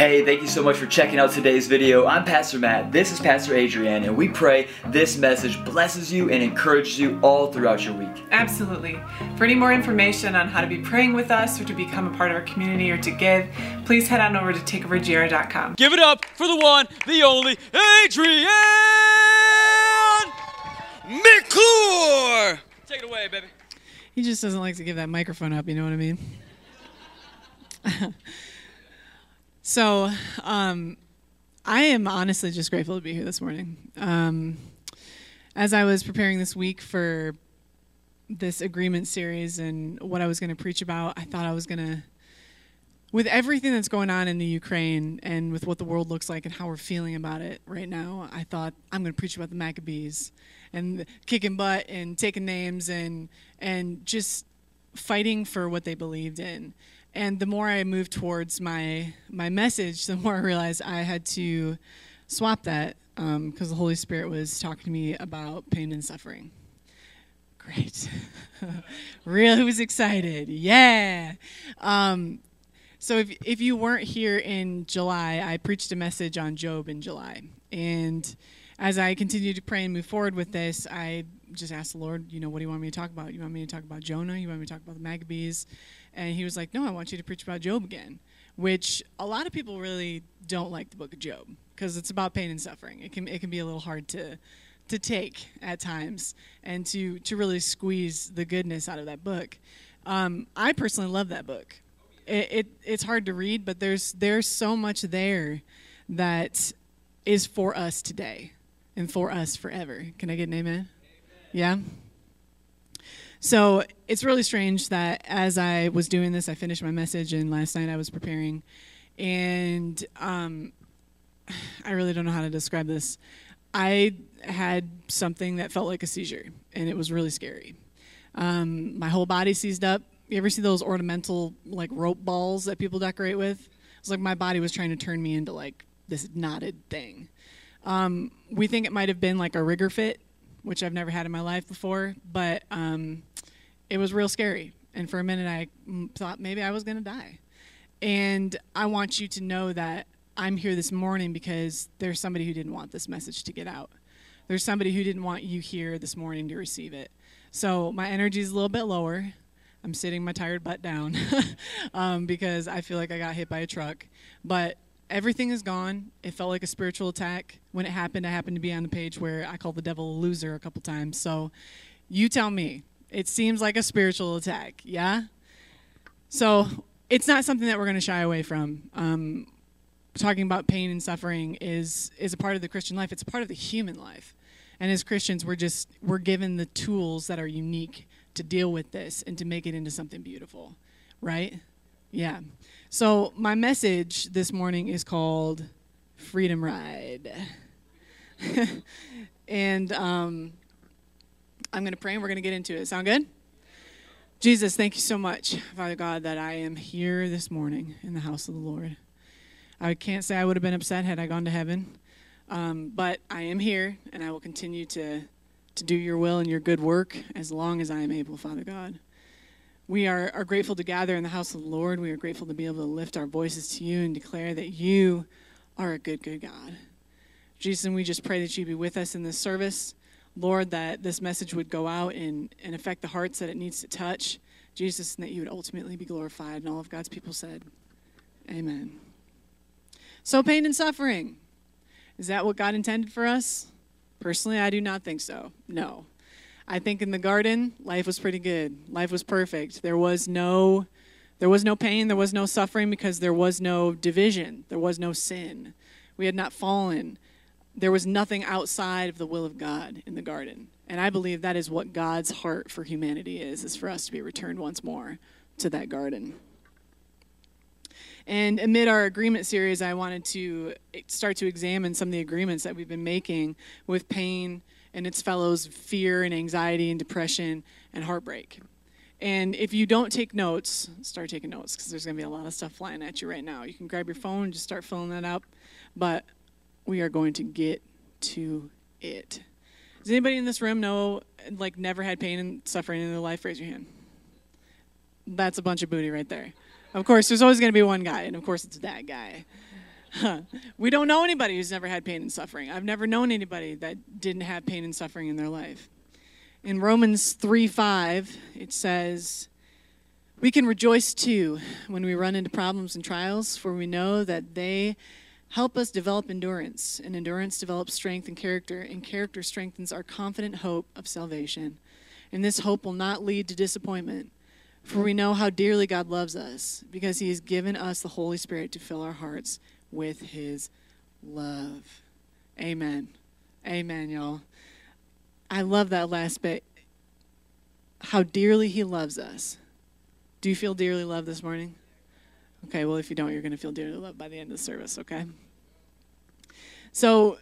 Hey, thank you so much for checking out today's video. I'm Pastor Matt, this is Pastor Adrienne, and we pray this message blesses you and encourages you all throughout your week. Absolutely. For any more information on how to be praying with us or to become a part of our community or to give, please head on over to takeovergr.com. Give it up for the one, the only Adrienne McClure. Take it away, baby. He just doesn't like to give that microphone up, you know what I mean? so, um, I am honestly just grateful to be here this morning. Um, as I was preparing this week for this agreement series and what I was going to preach about, I thought I was going to, with everything that's going on in the Ukraine and with what the world looks like and how we're feeling about it right now, I thought I'm going to preach about the Maccabees and kicking butt and taking names and and just fighting for what they believed in. And the more I moved towards my my message, the more I realized I had to swap that because um, the Holy Spirit was talking to me about pain and suffering. Great, really was excited. Yeah. Um, so if if you weren't here in July, I preached a message on Job in July, and as I continued to pray and move forward with this, I just asked the Lord, you know, what do you want me to talk about? You want me to talk about Jonah? You want me to talk about the Maccabees? And he was like, no, I want you to preach about Job again, which a lot of people really don't like the book of Job because it's about pain and suffering. It can it can be a little hard to to take at times and to to really squeeze the goodness out of that book. Um, I personally love that book. It, it it's hard to read, but there's there's so much there that is for us today and for us forever. Can I get an amen? Yeah? So it's really strange that as I was doing this, I finished my message, and last night I was preparing, and um, I really don't know how to describe this. I had something that felt like a seizure, and it was really scary. Um, my whole body seized up. You ever see those ornamental like rope balls that people decorate with? It's like my body was trying to turn me into like this knotted thing. Um, we think it might have been like a rigor fit, which I've never had in my life before, but um, it was real scary. And for a minute, I thought maybe I was going to die. And I want you to know that I'm here this morning because there's somebody who didn't want this message to get out. There's somebody who didn't want you here this morning to receive it. So my energy is a little bit lower. I'm sitting my tired butt down um, because I feel like I got hit by a truck. But everything is gone. It felt like a spiritual attack. When it happened, I happened to be on the page where I called the devil a loser a couple times. So you tell me. It seems like a spiritual attack, yeah? So it's not something that we're going to shy away from. Um, talking about pain and suffering is is a part of the Christian life. It's a part of the human life. And as Christians, we're just we're given the tools that are unique to deal with this and to make it into something beautiful, right? Yeah. So, my message this morning is called Freedom Ride. and um, I'm going to pray and we're going to get into it. Sound good? Jesus, thank you so much, Father God, that I am here this morning in the house of the Lord. I can't say I would have been upset had I gone to heaven, um, but I am here and I will continue to, to do your will and your good work as long as I am able, Father God. We are, are grateful to gather in the house of the Lord. We are grateful to be able to lift our voices to you and declare that you are a good, good God. Jesus, and we just pray that you be with us in this service. Lord, that this message would go out and, and affect the hearts that it needs to touch. Jesus, and that you would ultimately be glorified. And all of God's people said, Amen. So, pain and suffering. Is that what God intended for us? Personally, I do not think so. No. I think in the garden, life was pretty good. Life was perfect. There was no there was no pain, there was no suffering because there was no division. There was no sin. We had not fallen. There was nothing outside of the will of God in the garden. And I believe that is what God's heart for humanity is, is for us to be returned once more to that garden. And amid our agreement series, I wanted to start to examine some of the agreements that we've been making with pain, and its fellows fear and anxiety and depression and heartbreak. And if you don't take notes, start taking notes because there's going to be a lot of stuff flying at you right now. You can grab your phone and just start filling that up. But we are going to get to it. Does anybody in this room know, like, never had pain and suffering in their life? Raise your hand. That's a bunch of booty right there. Of course, there's always going to be one guy, and of course, it's that guy. we don't know anybody who's never had pain and suffering. I've never known anybody that didn't have pain and suffering in their life. In Romans 3 5, it says, We can rejoice too when we run into problems and trials, for we know that they help us develop endurance, and endurance develops strength and character, and character strengthens our confident hope of salvation. And this hope will not lead to disappointment, for we know how dearly God loves us, because He has given us the Holy Spirit to fill our hearts with His love. Amen. Amen, y'all. I love that last bit. How dearly He loves us. Do you feel dearly loved this morning? Okay, well, if you don't, you're going to feel dearly loved by the end of the service, okay? So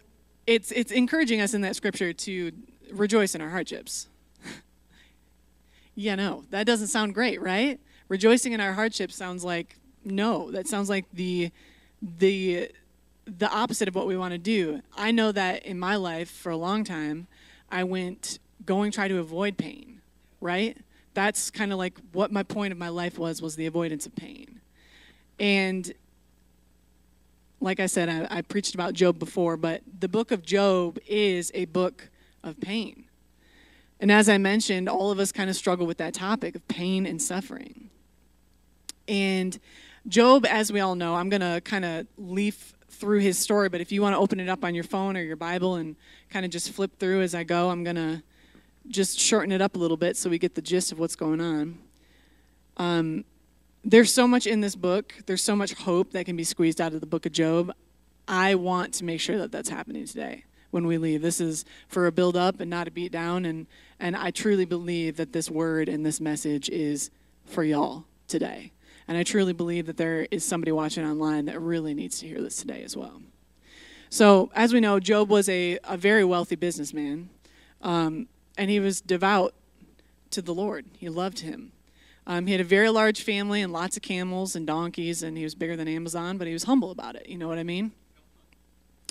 it's, it's encouraging us in that scripture to rejoice in our hardships. yeah, no, that doesn't sound great, right? Rejoicing in our hardships sounds like no, that sounds like the the the opposite of what we want to do. I know that in my life for a long time, I went going try to avoid pain, right? That's kind of like what my point of my life was was the avoidance of pain. And like I said, I, I preached about Job before, but the book of Job is a book of pain. And as I mentioned, all of us kind of struggle with that topic of pain and suffering. And Job, as we all know, I'm going to kind of leaf through his story, but if you want to open it up on your phone or your Bible and kind of just flip through as I go, I'm going to just shorten it up a little bit so we get the gist of what's going on. Um, there's so much in this book. There's so much hope that can be squeezed out of the book of Job. I want to make sure that that's happening today when we leave. This is for a build up and not a beat down. And, and I truly believe that this word and this message is for y'all today. And I truly believe that there is somebody watching online that really needs to hear this today as well. So, as we know, Job was a, a very wealthy businessman, um, and he was devout to the Lord. He loved him. Um, he had a very large family and lots of camels and donkeys, and he was bigger than Amazon, but he was humble about it. You know what I mean?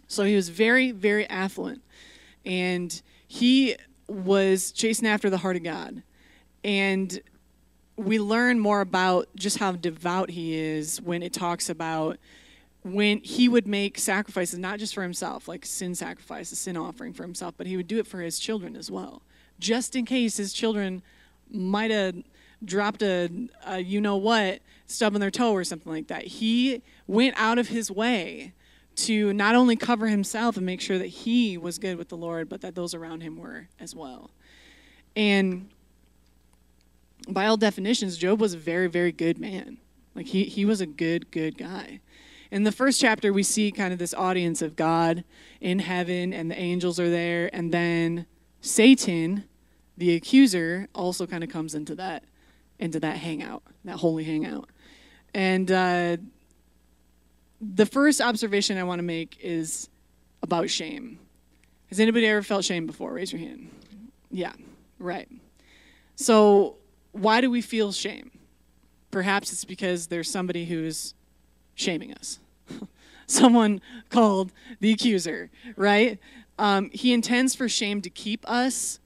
So he was very, very affluent. And he was chasing after the heart of God. And we learn more about just how devout he is when it talks about when he would make sacrifices, not just for himself, like sin sacrifice, a sin offering for himself, but he would do it for his children as well, just in case his children might have dropped a, a you know what stubbing their toe or something like that. He went out of his way to not only cover himself and make sure that he was good with the Lord, but that those around him were as well. And by all definitions, Job was a very, very good man. Like he, he was a good, good guy. In the first chapter, we see kind of this audience of God in heaven, and the angels are there, and then Satan, the accuser, also kind of comes into that into that hangout, that holy hangout. And uh, the first observation I want to make is about shame. Has anybody ever felt shame before? Raise your hand. Yeah, right. So, why do we feel shame? Perhaps it's because there's somebody who's shaming us. Someone called the accuser, right? Um, he intends for shame to keep us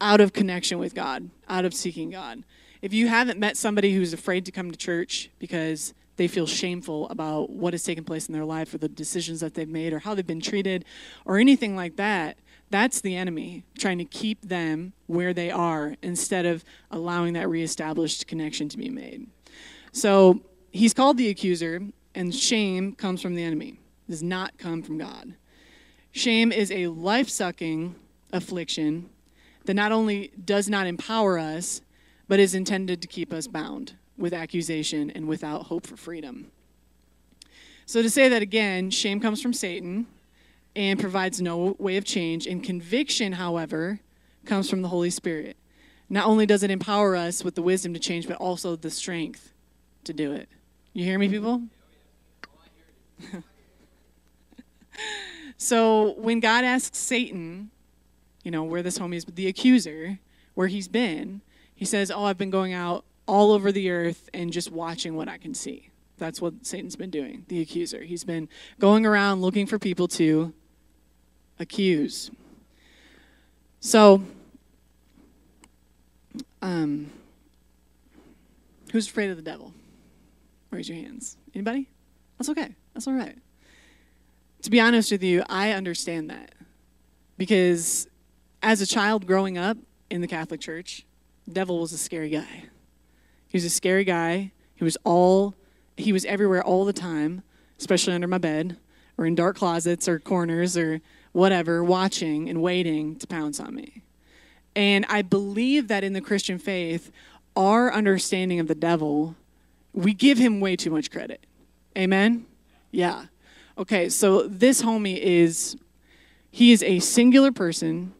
out of connection with God, out of seeking God. If you haven't met somebody who's afraid to come to church because they feel shameful about what has taken place in their life or the decisions that they've made or how they've been treated or anything like that, that's the enemy trying to keep them where they are instead of allowing that reestablished connection to be made. So he's called the accuser, and shame comes from the enemy, it does not come from God. Shame is a life sucking affliction that not only does not empower us, but is intended to keep us bound with accusation and without hope for freedom. So, to say that again, shame comes from Satan and provides no way of change. And conviction, however, comes from the Holy Spirit. Not only does it empower us with the wisdom to change, but also the strength to do it. You hear me, people? so, when God asks Satan, you know, where this homie is, the accuser, where he's been, he says, Oh, I've been going out all over the earth and just watching what I can see. That's what Satan's been doing, the accuser. He's been going around looking for people to accuse. So, um, who's afraid of the devil? raise your hands. Anybody? That's okay. That's all right. To be honest with you, I understand that because as a child growing up in the Catholic Church, devil was a scary guy. He was a scary guy. He was all he was everywhere all the time, especially under my bed or in dark closets or corners or whatever, watching and waiting to pounce on me. And I believe that in the Christian faith, our understanding of the devil, we give him way too much credit. Amen? Yeah. Okay, so this homie is he is a singular person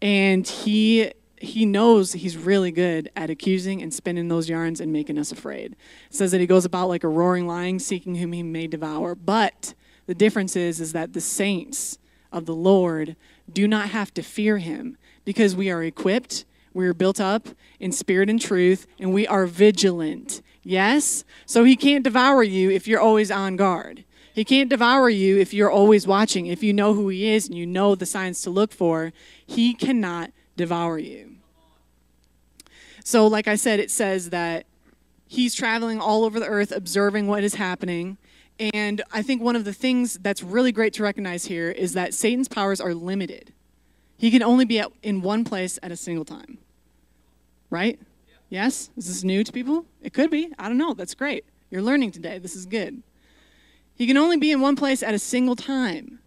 and he he knows he's really good at accusing and spinning those yarns and making us afraid. It says that he goes about like a roaring lion seeking whom he may devour. But the difference is is that the saints of the Lord do not have to fear him because we are equipped, we are built up in spirit and truth, and we are vigilant. Yes? So he can't devour you if you're always on guard. He can't devour you if you're always watching. If you know who he is and you know the signs to look for, he cannot devour you. So, like I said, it says that he's traveling all over the earth, observing what is happening. And I think one of the things that's really great to recognize here is that Satan's powers are limited. He can only be at, in one place at a single time. Right? Yes? Is this new to people? It could be. I don't know. That's great. You're learning today. This is good. He can only be in one place at a single time.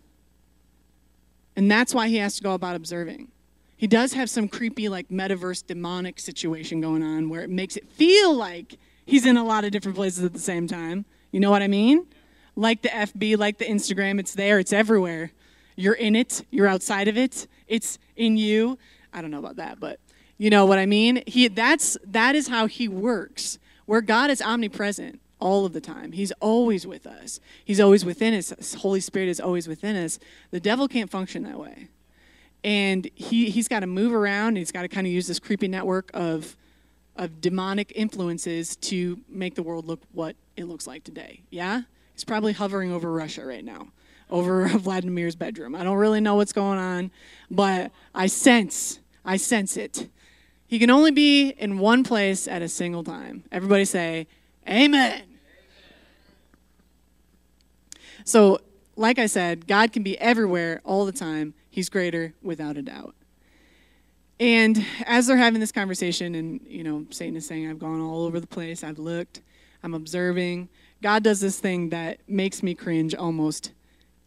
And that's why he has to go about observing. He does have some creepy, like, metaverse demonic situation going on where it makes it feel like he's in a lot of different places at the same time. You know what I mean? Like the FB, like the Instagram, it's there, it's everywhere. You're in it, you're outside of it, it's in you. I don't know about that, but you know what I mean? He that's that is how he works. Where God is omnipresent all of the time. He's always with us. He's always within us. Holy Spirit is always within us. The devil can't function that way. And he, he's got to move around. He's got to kind of use this creepy network of, of demonic influences to make the world look what it looks like today. Yeah? He's probably hovering over Russia right now, over Vladimir's bedroom. I don't really know what's going on, but I sense, I sense it. He can only be in one place at a single time. Everybody say, Amen. So, like I said, God can be everywhere all the time. He's greater without a doubt. And as they're having this conversation, and you know, Satan is saying, I've gone all over the place, I've looked, I'm observing. God does this thing that makes me cringe almost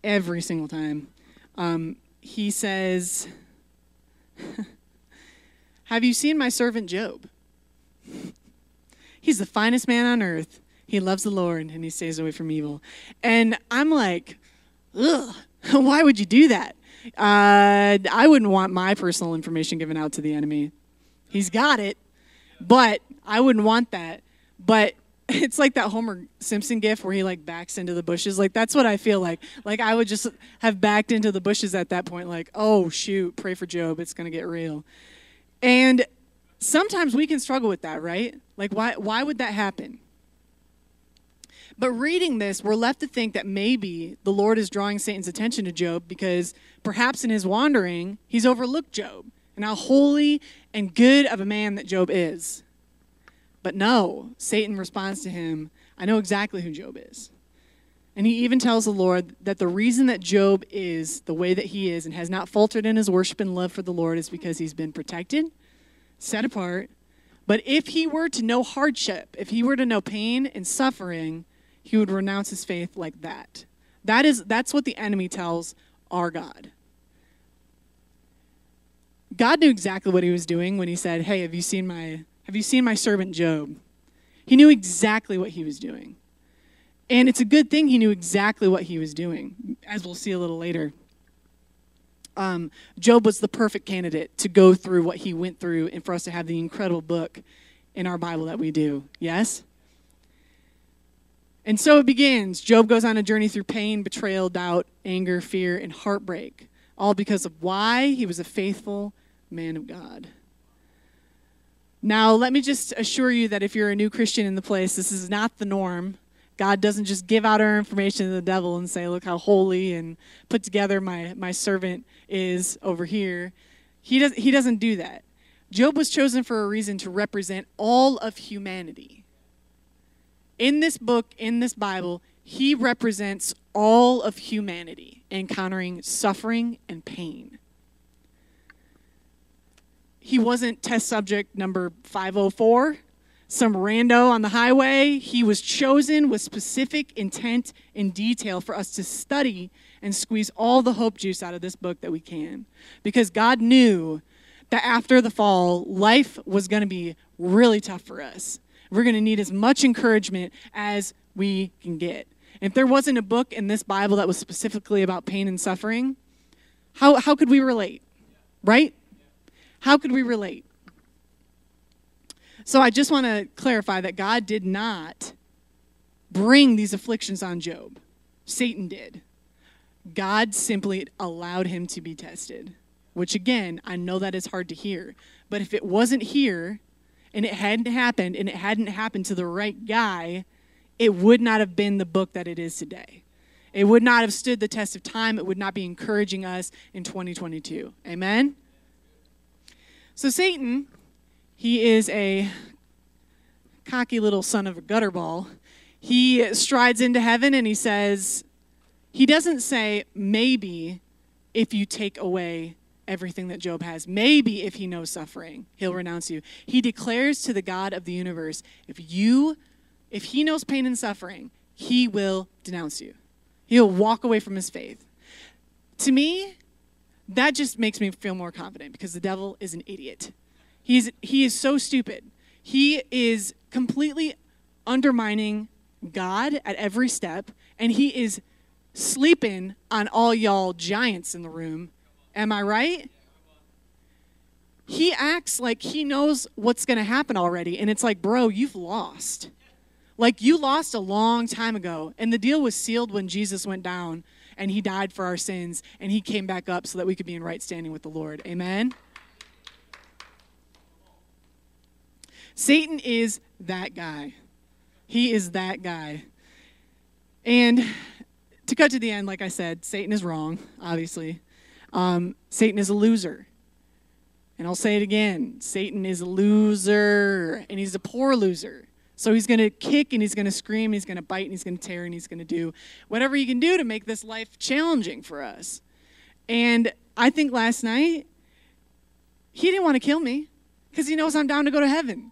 every single time. Um, he says, Have you seen my servant Job? He's the finest man on earth. He loves the Lord and he stays away from evil. And I'm like, ugh, why would you do that? Uh, I wouldn't want my personal information given out to the enemy. He's got it, but I wouldn't want that. But it's like that Homer Simpson gif where he like backs into the bushes. Like that's what I feel like. Like I would just have backed into the bushes at that point. Like, oh shoot, pray for Job. It's gonna get real. And sometimes we can struggle with that, right? Like why why would that happen? But reading this, we're left to think that maybe the Lord is drawing Satan's attention to Job because perhaps in his wandering, he's overlooked Job and how holy and good of a man that Job is. But no, Satan responds to him, I know exactly who Job is. And he even tells the Lord that the reason that Job is the way that he is and has not faltered in his worship and love for the Lord is because he's been protected, set apart. But if he were to know hardship, if he were to know pain and suffering, he would renounce his faith like that. That is that's what the enemy tells our God. God knew exactly what he was doing when he said, "Hey, have you seen my have you seen my servant Job?" He knew exactly what he was doing. And it's a good thing he knew exactly what he was doing, as we'll see a little later. Um, Job was the perfect candidate to go through what he went through and for us to have the incredible book in our Bible that we do. Yes? And so it begins. Job goes on a journey through pain, betrayal, doubt, anger, fear, and heartbreak, all because of why he was a faithful man of God. Now, let me just assure you that if you're a new Christian in the place, this is not the norm. God doesn't just give out our information to the devil and say, Look how holy and put together my, my servant is over here. He, does, he doesn't do that. Job was chosen for a reason to represent all of humanity In this book, in this Bible, he represents all of humanity encountering suffering and pain. He wasn't test subject number 504, some rando on the highway. He was chosen with specific intent and detail for us to study and squeeze all the hope juice out of this book that we can. Because God knew that after the fall, life was going to be really tough for us. We're going to need as much encouragement as we can get. If there wasn't a book in this Bible that was specifically about pain and suffering, how, how could we relate? Right? How could we relate? So I just want to clarify that God did not bring these afflictions on Job. Satan did. God simply allowed him to be tested, which again, I know that is hard to hear. But if it wasn't here and it hadn't happened and it hadn't happened to the right guy, it would not have been the book that it is today. It would not have stood the test of time. It would not be encouraging us in 2022. Amen? So, Satan, he is a cocky little son of a gutterball. He strides into heaven and he says, he doesn't say, maybe if you take away everything that Job has, maybe if he knows suffering, he'll renounce you. He declares to the God of the universe, if you, if he knows pain and suffering, he will denounce you. He'll walk away from his faith. To me, that just makes me feel more confident because the devil is an idiot. He's, he is so stupid. He is completely undermining God at every step, and he is sleeping on all y'all giants in the room. Am I right? He acts like he knows what's going to happen already, and it's like, bro, you've lost. Like, you lost a long time ago, and the deal was sealed when Jesus went down and he died for our sins and he came back up so that we could be in right standing with the Lord. Amen. Satan is that guy. He is that guy. And to cut to the end, like I said, Satan is wrong, obviously. Um, Satan is a loser. And I'll say it again Satan is a loser, and he's a poor loser. So he's going to kick and he's going to scream, he's going to bite and he's going to tear and he's going to do whatever he can do to make this life challenging for us. And I think last night, he didn't want to kill me because he knows I'm down to go to heaven.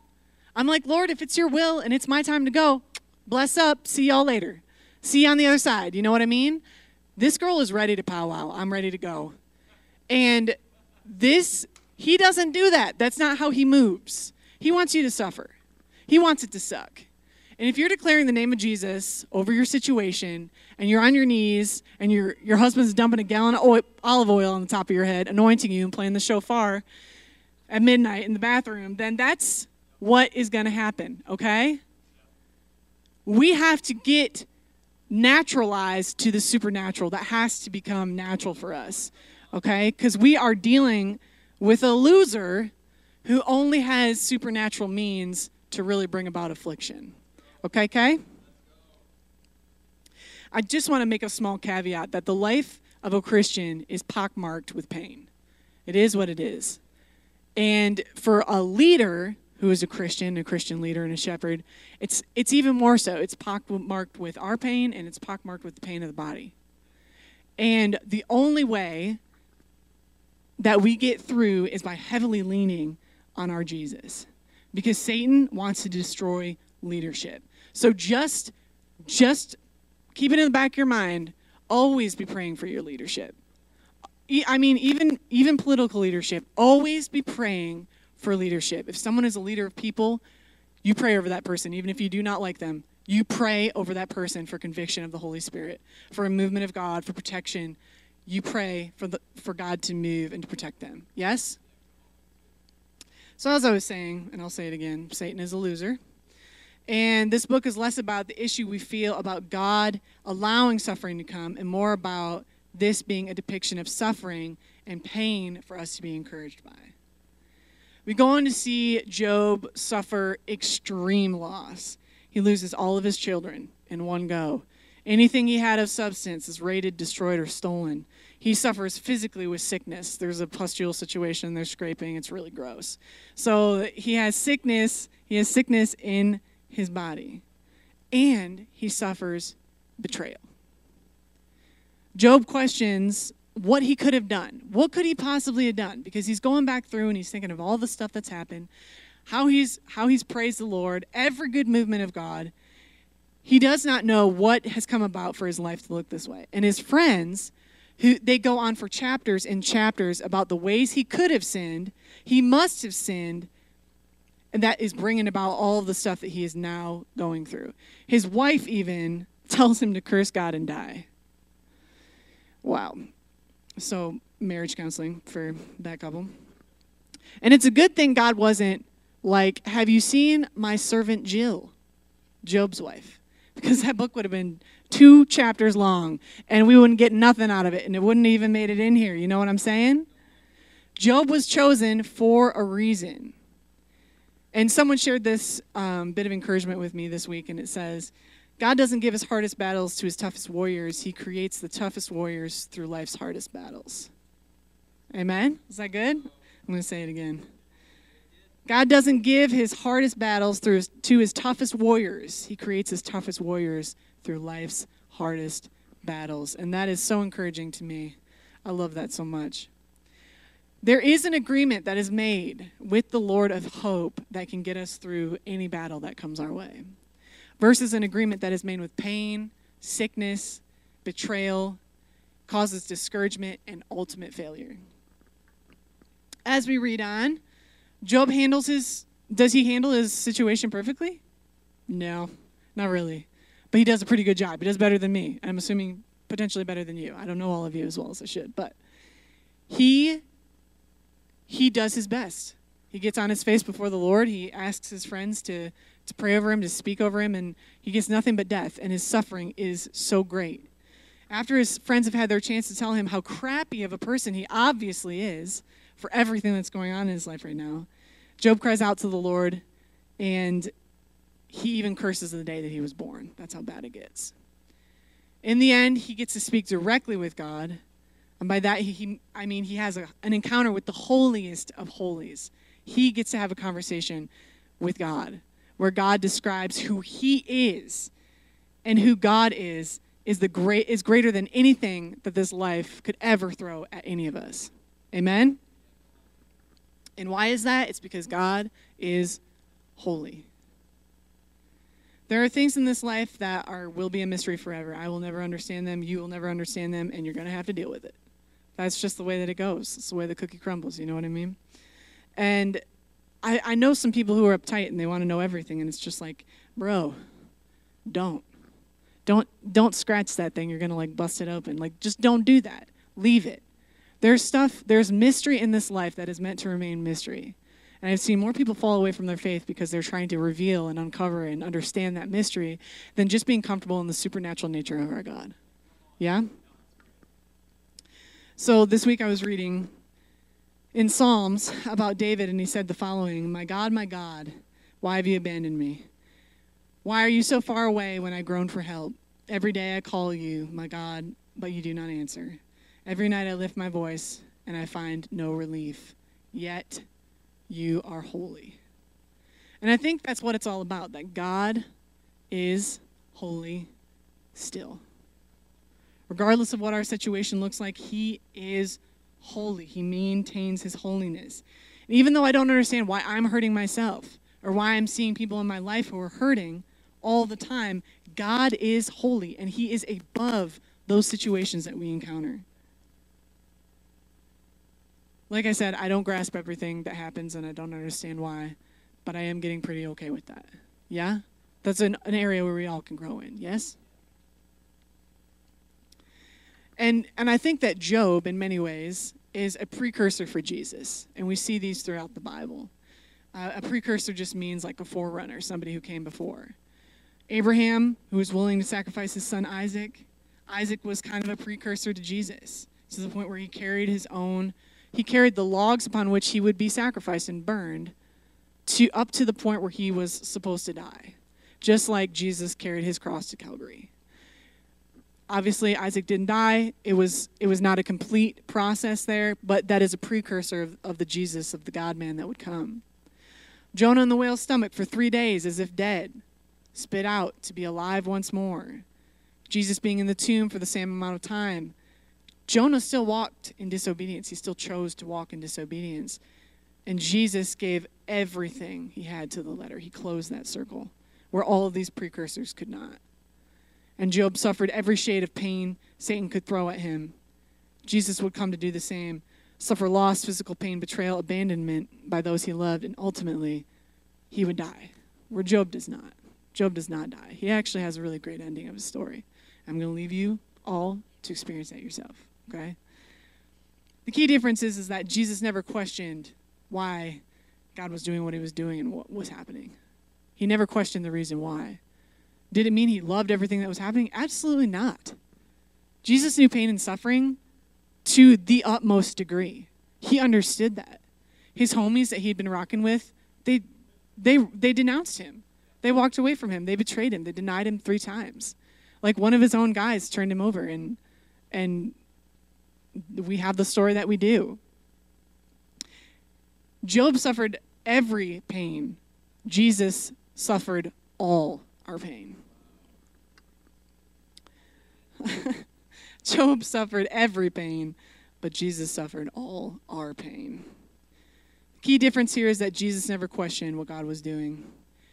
I'm like, Lord, if it's your will and it's my time to go, bless up. See y'all later. See you on the other side. You know what I mean? This girl is ready to powwow. I'm ready to go. And this, he doesn't do that. That's not how he moves. He wants you to suffer. He wants it to suck. And if you're declaring the name of Jesus over your situation and you're on your knees and your, your husband's dumping a gallon of oil, olive oil on the top of your head, anointing you and playing the shofar at midnight in the bathroom, then that's what is going to happen, okay? We have to get naturalized to the supernatural. That has to become natural for us, okay? Because we are dealing with a loser who only has supernatural means to really bring about affliction. Okay, Kay? I just want to make a small caveat that the life of a Christian is pockmarked with pain. It is what it is. And for a leader who is a Christian, a Christian leader and a shepherd, it's it's even more so. It's pockmarked with our pain and it's pockmarked with the pain of the body. And the only way that we get through is by heavily leaning on our Jesus because Satan wants to destroy leadership. So just just keep it in the back of your mind. Always be praying for your leadership. I mean, even even political leadership. Always be praying for leadership. If someone is a leader of people, you pray over that person, even if you do not like them. You pray over that person for conviction of the Holy Spirit, for a movement of God, for protection. You pray for the for God to move and to protect them. Yes. So, as I was saying, and I'll say it again Satan is a loser. And this book is less about the issue we feel about God allowing suffering to come and more about this being a depiction of suffering and pain for us to be encouraged by. We go on to see Job suffer extreme loss. He loses all of his children in one go. Anything he had of substance is raided, destroyed, or stolen. He suffers physically with sickness. There's a pustule situation, there's scraping, it's really gross. So he has sickness, he has sickness in his body. and he suffers betrayal. Job questions what he could have done. What could he possibly have done? Because he's going back through and he's thinking of all the stuff that's happened, how he's how he's praised the Lord, every good movement of God. He does not know what has come about for his life to look this way. And his friends, who they go on for chapters and chapters about the ways he could have sinned, he must have sinned, and that is bringing about all the stuff that he is now going through. His wife even tells him to curse God and die. Wow. So, marriage counseling for that couple. And it's a good thing God wasn't like, Have you seen my servant Jill, Job's wife? Because that book would have been two chapters long and we wouldn't get nothing out of it and it wouldn't even made it in here. You know what I'm saying? Job was chosen for a reason. And someone shared this um, bit of encouragement with me this week, and it says, God doesn't give his hardest battles to his toughest warriors. He creates the toughest warriors through life's hardest battles. Amen? Is that good? I'm going to say it again. God doesn't give his hardest battles through his, to his toughest warriors. He creates his toughest warriors through life's hardest battles. And that is so encouraging to me. I love that so much. There is an agreement that is made with the Lord of hope that can get us through any battle that comes our way versus an agreement that is made with pain, sickness, betrayal, causes discouragement, and ultimate failure. As we read on, Job handles his, does he handle his situation perfectly? No, not really. But he does a pretty good job. He does better than me. I'm assuming potentially better than you. I don't know all of you as well as I should, but he he does his best. He gets on his face before the Lord. He asks his friends to to pray over him, to speak over him, and he gets nothing but death, and his suffering is so great. After his friends have had their chance to tell him how crappy of a person he obviously is for everything that's going on in his life right now, Job cries out to the Lord, and he even curses the day that he was born. That's how bad it gets. In the end, he gets to speak directly with God. And by that, he, he I mean, he has a, an encounter with the holiest of holies. He gets to have a conversation with God where God describes who he is and who God is is the great is greater than anything that this life could ever throw at any of us. Amen. And why is that? It's because God is holy. There are things in this life that are will be a mystery forever. I will never understand them, you will never understand them, and you're going to have to deal with it. That's just the way that it goes. It's the way the cookie crumbles, you know what I mean? And I, I know some people who are uptight and they want to know everything, and it's just like, bro, don't. Don't don't scratch that thing. You're gonna like bust it open. Like just don't do that. Leave it. There's stuff, there's mystery in this life that is meant to remain mystery. And I've seen more people fall away from their faith because they're trying to reveal and uncover and understand that mystery than just being comfortable in the supernatural nature of our God. Yeah? So this week I was reading in Psalms about David, and he said the following My God, my God, why have you abandoned me? Why are you so far away when I groan for help? Every day I call you, my God, but you do not answer. Every night I lift my voice, and I find no relief. Yet you are holy. And I think that's what it's all about that God is holy still. Regardless of what our situation looks like, He is holy. He maintains his holiness. And even though I don't understand why I'm hurting myself or why I'm seeing people in my life who are hurting all the time, God is holy and he is above those situations that we encounter. Like I said, I don't grasp everything that happens and I don't understand why, but I am getting pretty okay with that. Yeah? That's an, an area where we all can grow in. Yes? And, and I think that Job, in many ways, is a precursor for Jesus. And we see these throughout the Bible. Uh, a precursor just means like a forerunner, somebody who came before. Abraham, who was willing to sacrifice his son Isaac, Isaac was kind of a precursor to Jesus to the point where he carried his own, he carried the logs upon which he would be sacrificed and burned to up to the point where he was supposed to die, just like Jesus carried his cross to Calvary obviously isaac didn't die it was it was not a complete process there but that is a precursor of, of the jesus of the god man that would come jonah in the whale's stomach for three days as if dead spit out to be alive once more. Jesus being in the tomb for the same amount of time. Jonah still walked in disobedience. He still chose to walk in disobedience. And Jesus gave everything he had to the letter. He closed that circle where all of these precursors could not. And Job suffered every shade of pain Satan could throw at him. Jesus would come to do the same, suffer loss, physical pain, betrayal, abandonment by those he loved, and ultimately he would die, where Job does not. Job does not die. He actually has a really great ending of his story. I'm going to leave you all to experience that yourself, okay? The key difference is, is that Jesus never questioned why God was doing what he was doing and what was happening. He never questioned the reason why. Did it mean he loved everything that was happening? Absolutely not. Jesus knew pain and suffering to the utmost degree. He understood that. His homies that he'd been rocking with, they they they denounced him. They walked away from him. They betrayed him. They denied him 3 times. Like one of his own guys turned him over and and we have the story that we do. Job suffered every pain. Jesus suffered all our pain. Job suffered every pain, but Jesus suffered all our pain. The key difference here is that Jesus never questioned what God was doing.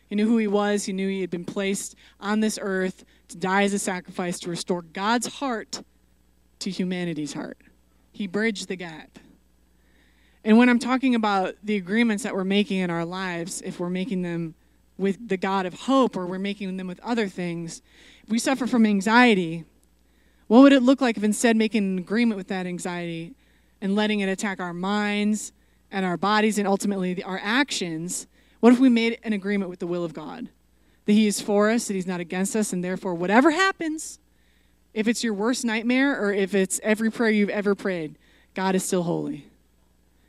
He knew who he was, he knew he had been placed on this earth to die as a sacrifice to restore God's heart to humanity's heart. He bridged the gap. And when I'm talking about the agreements that we're making in our lives, if we're making them with the God of hope or we're making them with other things, if we suffer from anxiety, what would it look like if instead making an agreement with that anxiety and letting it attack our minds and our bodies and ultimately our actions? What if we made an agreement with the will of God? That He is for us, that He's not against us, and therefore, whatever happens, if it's your worst nightmare or if it's every prayer you've ever prayed, God is still holy.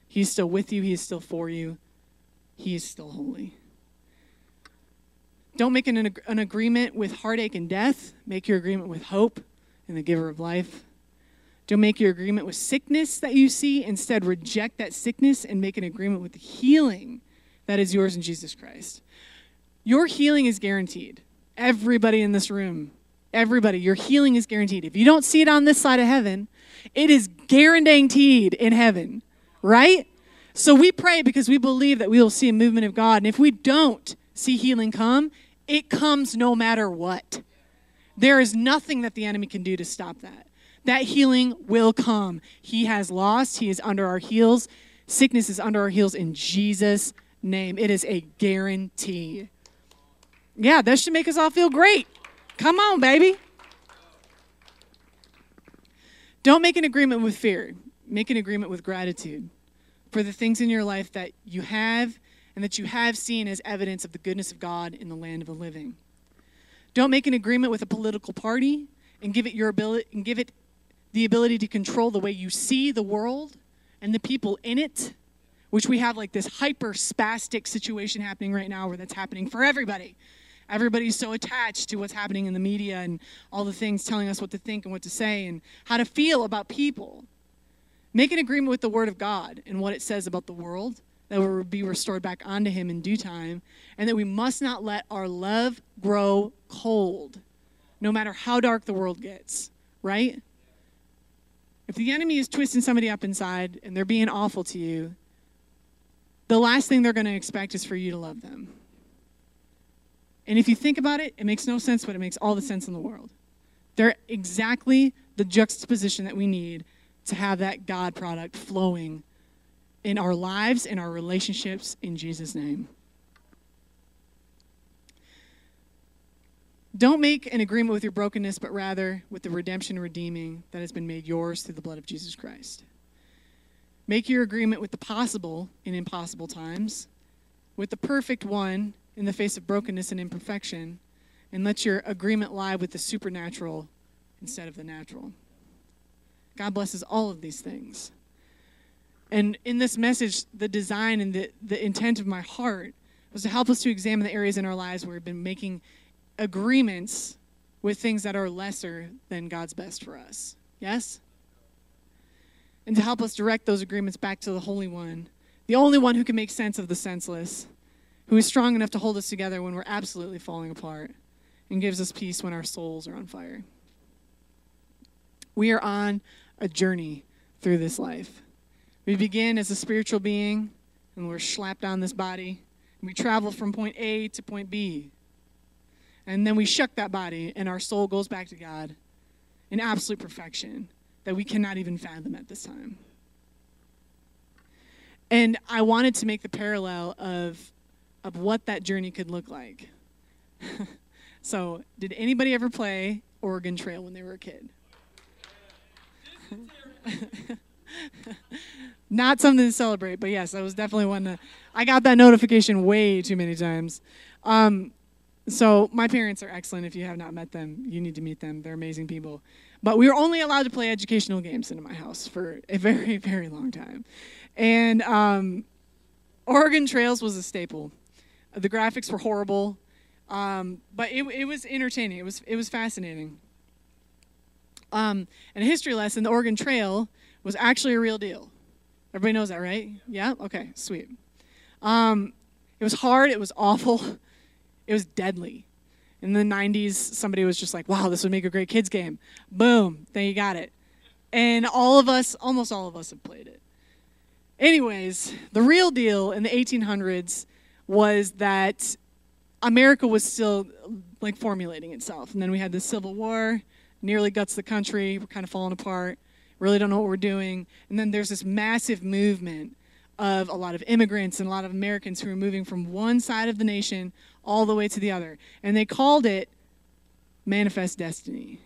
He's still with you, He's still for you, He is still holy. Don't make an, an agreement with heartache and death, make your agreement with hope and the giver of life. Don't make your agreement with sickness that you see. Instead, reject that sickness and make an agreement with the healing that is yours in Jesus Christ. Your healing is guaranteed. Everybody in this room, everybody, your healing is guaranteed. If you don't see it on this side of heaven, it is guaranteed in heaven, right? So we pray because we believe that we will see a movement of God. And if we don't see healing come, it comes no matter what. There is nothing that the enemy can do to stop that. That healing will come. He has lost, he is under our heels. Sickness is under our heels in Jesus' name. It is a guarantee. Yeah, that should make us all feel great. Come on, baby. Don't make an agreement with fear, make an agreement with gratitude for the things in your life that you have and that you have seen as evidence of the goodness of God in the land of the living. Don't make an agreement with a political party and give it your ability and give it the ability to control the way you see the world and the people in it, which we have like this hyper spastic situation happening right now where that's happening for everybody. Everybody's so attached to what's happening in the media and all the things telling us what to think and what to say and how to feel about people. Make an agreement with the Word of God and what it says about the world that will be restored back onto him in due time, and that we must not let our love grow cold, no matter how dark the world gets, right? If the enemy is twisting somebody up inside and they're being awful to you, the last thing they're going to expect is for you to love them. And if you think about it, it makes no sense, but it makes all the sense in the world. They're exactly the juxtaposition that we need to have that God product flowing in our lives, in our relationships, in Jesus' name. Don't make an agreement with your brokenness, but rather with the redemption redeeming that has been made yours through the blood of Jesus Christ. Make your agreement with the possible in impossible times, with the perfect one in the face of brokenness and imperfection, and let your agreement lie with the supernatural instead of the natural. God blesses all of these things. And in this message, the design and the, the intent of my heart was to help us to examine the areas in our lives where we've been making agreements with things that are lesser than God's best for us. Yes? And to help us direct those agreements back to the Holy One, the only one who can make sense of the senseless, who is strong enough to hold us together when we're absolutely falling apart, and gives us peace when our souls are on fire. We are on a journey through this life. We begin as a spiritual being, and we're slapped on this body, and we travel from point A to point B. And then we shuck that body, and our soul goes back to God in absolute perfection that we cannot even fathom at this time. And I wanted to make the parallel of, of what that journey could look like. so, did anybody ever play Oregon Trail when they were a kid? Not something to celebrate, but yes, I was definitely one that I got that notification way too many times. Um, so my parents are excellent. If you have not met them, you need to meet them. They're amazing people. But we were only allowed to play educational games in my house for a very, very long time. And um, Oregon Trails was a staple. The graphics were horrible, um, but it, it was entertaining. It was it was fascinating. Um, and a history lesson: the Oregon Trail was actually a real deal. Everybody knows that, right? Yeah. Okay. Sweet. Um, it was hard. It was awful. It was deadly. In the 90s, somebody was just like, "Wow, this would make a great kids game." Boom, then you got it. And all of us, almost all of us, have played it. Anyways, the real deal in the 1800s was that America was still like formulating itself. And then we had the Civil War, nearly guts the country. We're kind of falling apart. Really don't know what we're doing. And then there's this massive movement of a lot of immigrants and a lot of Americans who are moving from one side of the nation all the way to the other. And they called it manifest destiny.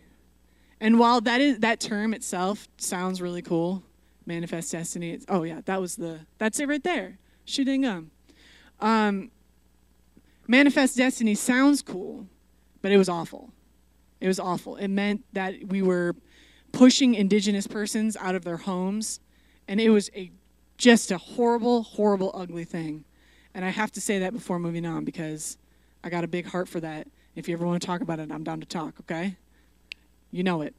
And while that is that term itself sounds really cool, manifest destiny. Oh yeah, that was the that's it right there. Shooting gum. Um, manifest destiny sounds cool, but it was awful. It was awful. It meant that we were pushing indigenous persons out of their homes, and it was a just a horrible, horrible, ugly thing. And I have to say that before moving on because I got a big heart for that. If you ever want to talk about it, I'm down to talk, okay? You know it.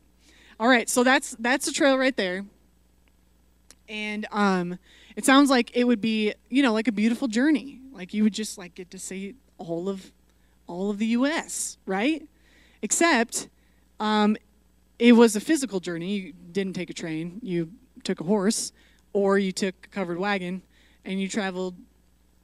All right, so that's that's the trail right there and um, it sounds like it would be you know like a beautiful journey like you would just like get to see all of all of the us right? Except um, it was a physical journey. You didn't take a train. You took a horse or you took a covered wagon and you traveled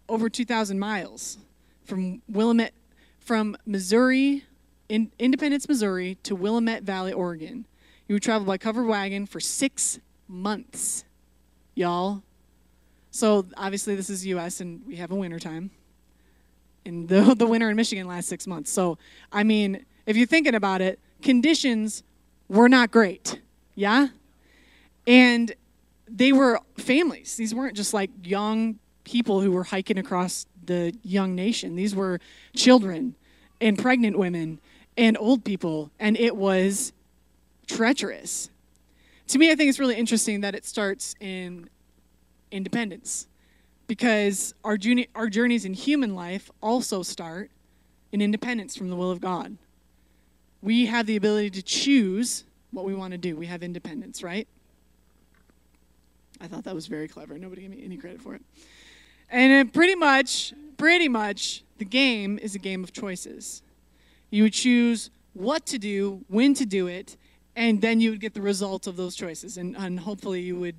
over 2000 miles from willamette from missouri in independence missouri to willamette valley oregon. You would travel by covered wagon for six months y'all. So obviously this is U.S. and we have a winter time. And the the winter in Michigan lasts six months. So I mean, if you're thinking about it, conditions were not great. Yeah, and they were families. These weren't just like young people who were hiking across the young nation. These were children and pregnant women and old people, and it was treacherous to me, I think it's really interesting that it starts in independence because our, journey, our journeys in human life also start in independence from the will of God. We have the ability to choose what we want to do. We have independence, right? I thought that was very clever. Nobody gave me any credit for it. And uh, pretty much, pretty much, the game is a game of choices. You would choose what to do, when to do it, and then you would get the result of those choices and, and hopefully you would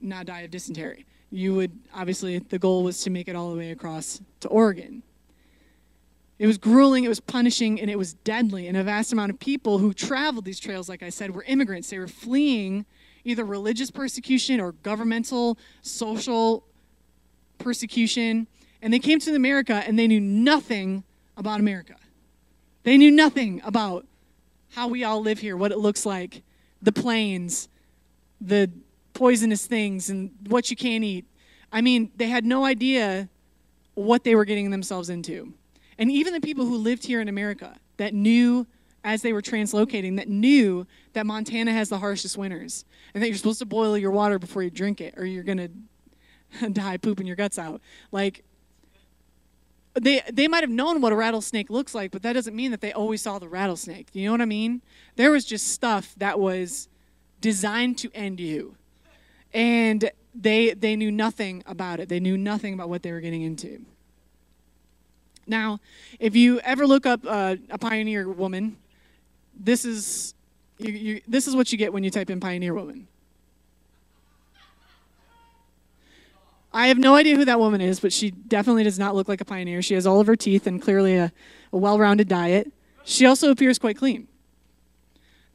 not die of dysentery. You would obviously the goal was to make it all the way across to oregon. It was grueling it was punishing and it was deadly. And a vast amount of people who traveled these trails like i said were immigrants. They were fleeing either religious persecution or governmental social persecution. And they came to america and they knew nothing about america. They knew nothing about how we all live here, what it looks like, the plains, the poisonous things, and what you can't eat. I mean, they had no idea what they were getting themselves into. And even the people who lived here in America that knew as they were translocating that knew that Montana has the harshest winters and that you're supposed to boil your water before you drink it or you're going to die pooping your guts out. Like they they might have known what a rattlesnake looks like, but that doesn't mean that they always saw the rattlesnake. You know what I mean? There was just stuff that was designed to end you. And they they knew nothing about it. They knew nothing about what they were getting into. Now, if you ever look up uh, a pioneer woman, this is you, you, this is what you get when you type in pioneer woman. I have no idea who that woman is, but she definitely does not look like a pioneer. She has all of her teeth and clearly a, a well rounded diet. She also appears quite clean.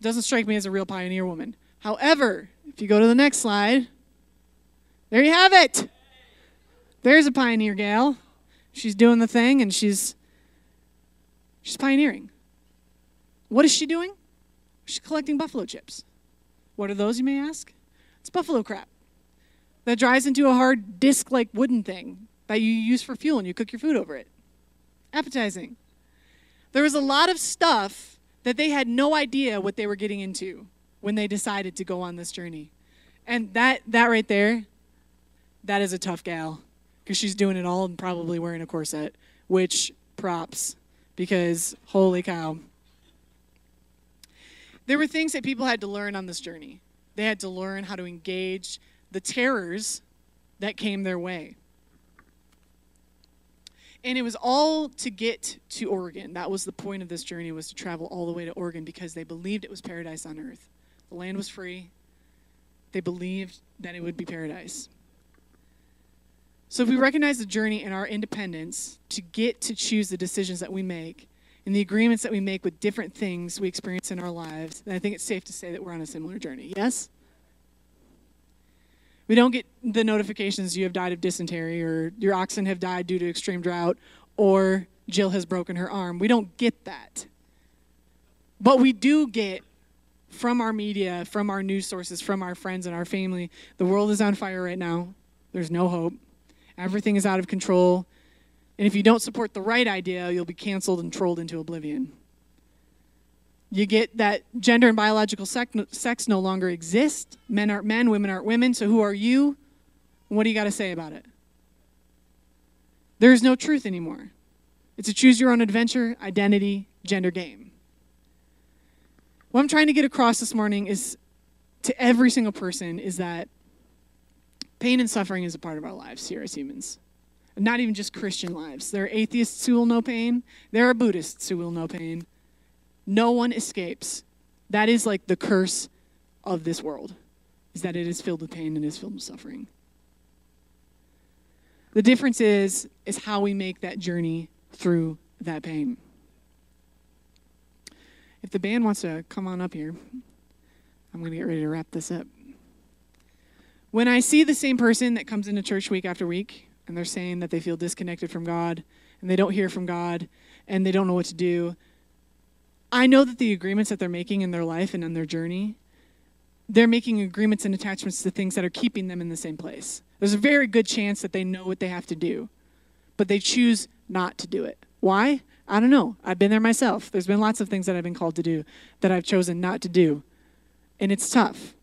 Doesn't strike me as a real pioneer woman. However, if you go to the next slide, there you have it. There's a pioneer gal. She's doing the thing and she's she's pioneering. What is she doing? She's collecting buffalo chips. What are those, you may ask? It's buffalo crap that dries into a hard disc like wooden thing that you use for fuel and you cook your food over it. Appetizing. There was a lot of stuff that they had no idea what they were getting into when they decided to go on this journey. And that that right there, that is a tough gal because she's doing it all and probably wearing a corset, which props because holy cow. There were things that people had to learn on this journey. They had to learn how to engage the terrors that came their way. And it was all to get to Oregon. That was the point of this journey was to travel all the way to Oregon because they believed it was paradise on earth. The land was free. They believed that it would be paradise. So if we recognize the journey in our independence to get to choose the decisions that we make and the agreements that we make with different things we experience in our lives, then I think it's safe to say that we're on a similar journey. Yes? We don't get the notifications you have died of dysentery or your oxen have died due to extreme drought or Jill has broken her arm. We don't get that. But we do get from our media, from our news sources, from our friends and our family the world is on fire right now. There's no hope. Everything is out of control. And if you don't support the right idea, you'll be canceled and trolled into oblivion. You get that gender and biological sex no longer exist. Men aren't men, women aren't women. So who are you? What do you got to say about it? There is no truth anymore. It's a choose your own adventure, identity, gender game. What I'm trying to get across this morning is to every single person is that pain and suffering is a part of our lives here as humans. Not even just Christian lives. There are atheists who will know pain, there are Buddhists who will know pain, no one escapes. That is like the curse of this world, is that it is filled with pain and is filled with suffering. The difference is is how we make that journey through that pain. If the band wants to come on up here, I'm going to get ready to wrap this up. When I see the same person that comes into church week after week and they're saying that they feel disconnected from God and they don't hear from God and they don't know what to do, I know that the agreements that they're making in their life and in their journey, they're making agreements and attachments to things that are keeping them in the same place. There's a very good chance that they know what they have to do, but they choose not to do it. Why? I don't know. I've been there myself. There's been lots of things that I've been called to do that I've chosen not to do, and it's tough.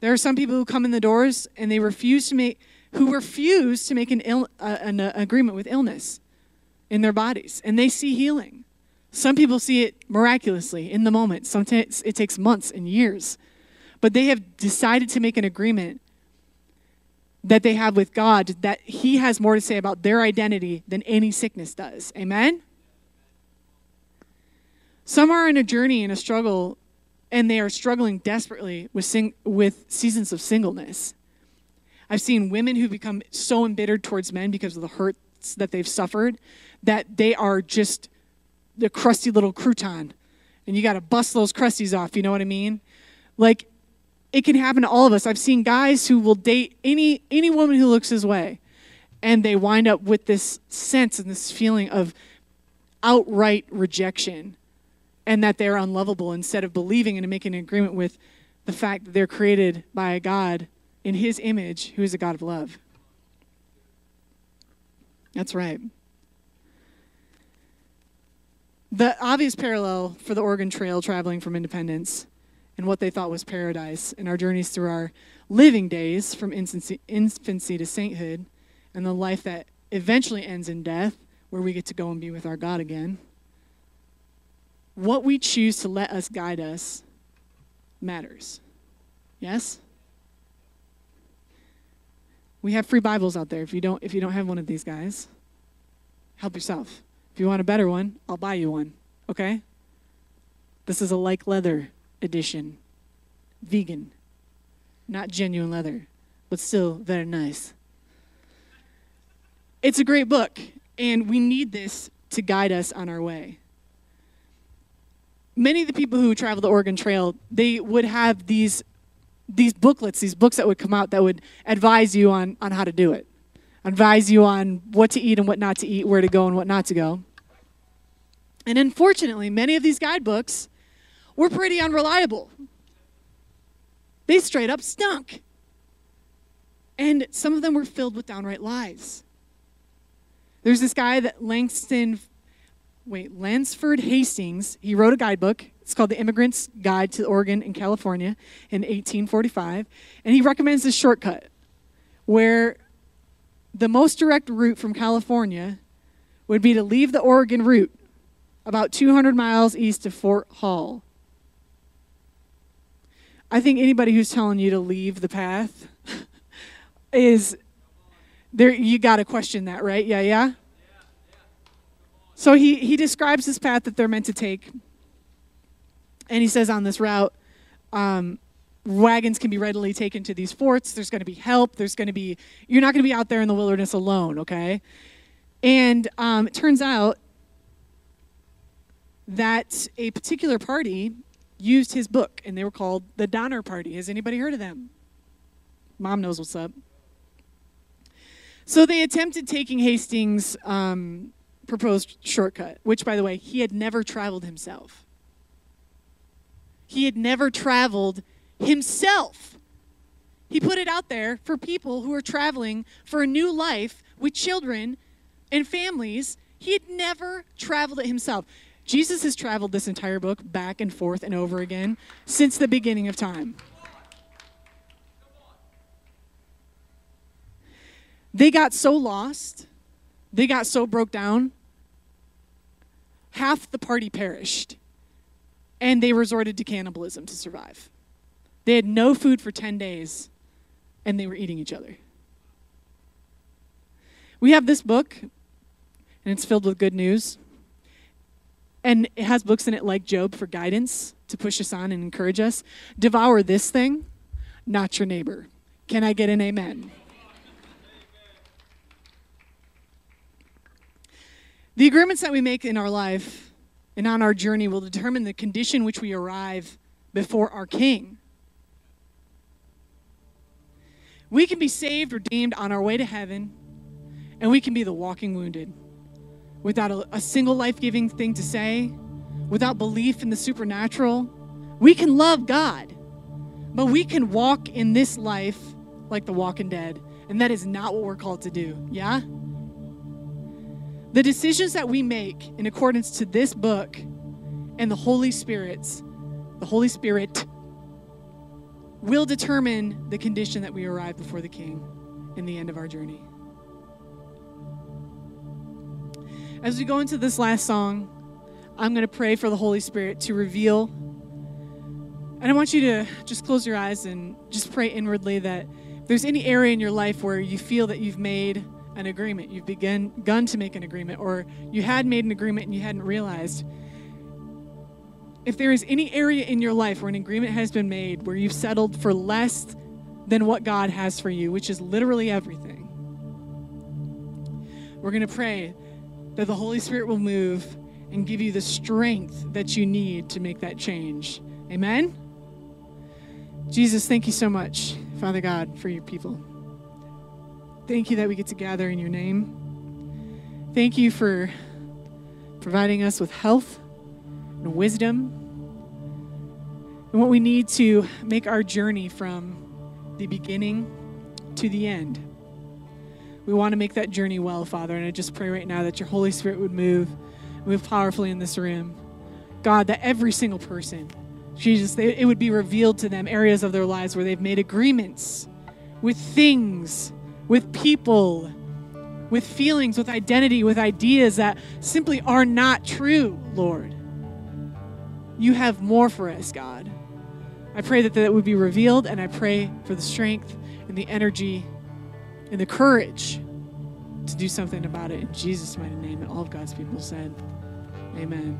There are some people who come in the doors and they refuse to make, who refuse to make an, Ill, uh, an uh, agreement with illness in their bodies, and they see healing. Some people see it miraculously in the moment. Sometimes it takes months and years. But they have decided to make an agreement that they have with God that He has more to say about their identity than any sickness does. Amen? Some are in a journey and a struggle, and they are struggling desperately with, sing- with seasons of singleness. I've seen women who become so embittered towards men because of the hurts that they've suffered that they are just the crusty little crouton and you got to bust those crusties off, you know what I mean? Like it can happen to all of us. I've seen guys who will date any any woman who looks his way and they wind up with this sense and this feeling of outright rejection and that they're unlovable instead of believing and making an agreement with the fact that they're created by a God in his image who is a God of love. That's right. The obvious parallel for the Oregon Trail traveling from Independence and what they thought was paradise in our journeys through our living days from infancy, infancy to sainthood and the life that eventually ends in death, where we get to go and be with our God again. What we choose to let us guide us matters. Yes? We have free Bibles out there. If you don't if you don't have one of these guys, help yourself. If you want a better one, I'll buy you one. Okay? This is a like leather edition. Vegan. Not genuine leather, but still very nice. It's a great book, and we need this to guide us on our way. Many of the people who travel the Oregon Trail, they would have these these booklets, these books that would come out that would advise you on, on how to do it, advise you on what to eat and what not to eat, where to go and what not to go. And unfortunately, many of these guidebooks were pretty unreliable. They straight up stunk. And some of them were filled with downright lies. There's this guy that Langston, wait, Lansford Hastings, he wrote a guidebook. It's called The Immigrant's Guide to Oregon and California in 1845. And he recommends this shortcut where the most direct route from California would be to leave the Oregon route about 200 miles east of Fort Hall. I think anybody who's telling you to leave the path is there you got to question that, right? Yeah, yeah. So he he describes this path that they're meant to take. And he says on this route um, wagons can be readily taken to these forts. There's going to be help. There's going to be, you're not going to be out there in the wilderness alone, okay? And um, it turns out that a particular party used his book, and they were called the Donner Party. Has anybody heard of them? Mom knows what's up. So they attempted taking Hastings' um, proposed shortcut, which, by the way, he had never traveled himself. He had never traveled himself. He put it out there for people who are traveling for a new life with children and families. He had never traveled it himself. Jesus has traveled this entire book back and forth and over again since the beginning of time. They got so lost, they got so broke down, half the party perished, and they resorted to cannibalism to survive. They had no food for 10 days, and they were eating each other. We have this book, and it's filled with good news. And it has books in it like Job for guidance to push us on and encourage us. Devour this thing, not your neighbor. Can I get an amen? The agreements that we make in our life and on our journey will determine the condition which we arrive before our King. We can be saved, redeemed on our way to heaven, and we can be the walking wounded without a, a single life giving thing to say, without belief in the supernatural. We can love God, but we can walk in this life like the walking dead, and that is not what we're called to do. Yeah? The decisions that we make in accordance to this book and the Holy Spirit's, the Holy Spirit will determine the condition that we arrive before the King in the end of our journey. As we go into this last song, I'm going to pray for the Holy Spirit to reveal. And I want you to just close your eyes and just pray inwardly that if there's any area in your life where you feel that you've made an agreement, you've begun, to make an agreement, or you had made an agreement and you hadn't realized. If there is any area in your life where an agreement has been made, where you've settled for less than what God has for you, which is literally everything, we're going to pray that the Holy Spirit will move and give you the strength that you need to make that change. Amen? Jesus, thank you so much, Father God, for your people. Thank you that we get to gather in your name. Thank you for providing us with health and wisdom and what we need to make our journey from the beginning to the end. We want to make that journey well, Father, and I just pray right now that your Holy Spirit would move, move powerfully in this room. God, that every single person, Jesus, they, it would be revealed to them areas of their lives where they've made agreements with things, with people, with feelings, with identity, with ideas that simply are not true, Lord. You have more for us, God. I pray that that would be revealed, and I pray for the strength and the energy and the courage to do something about it in Jesus' mighty name. And all of God's people said, Amen.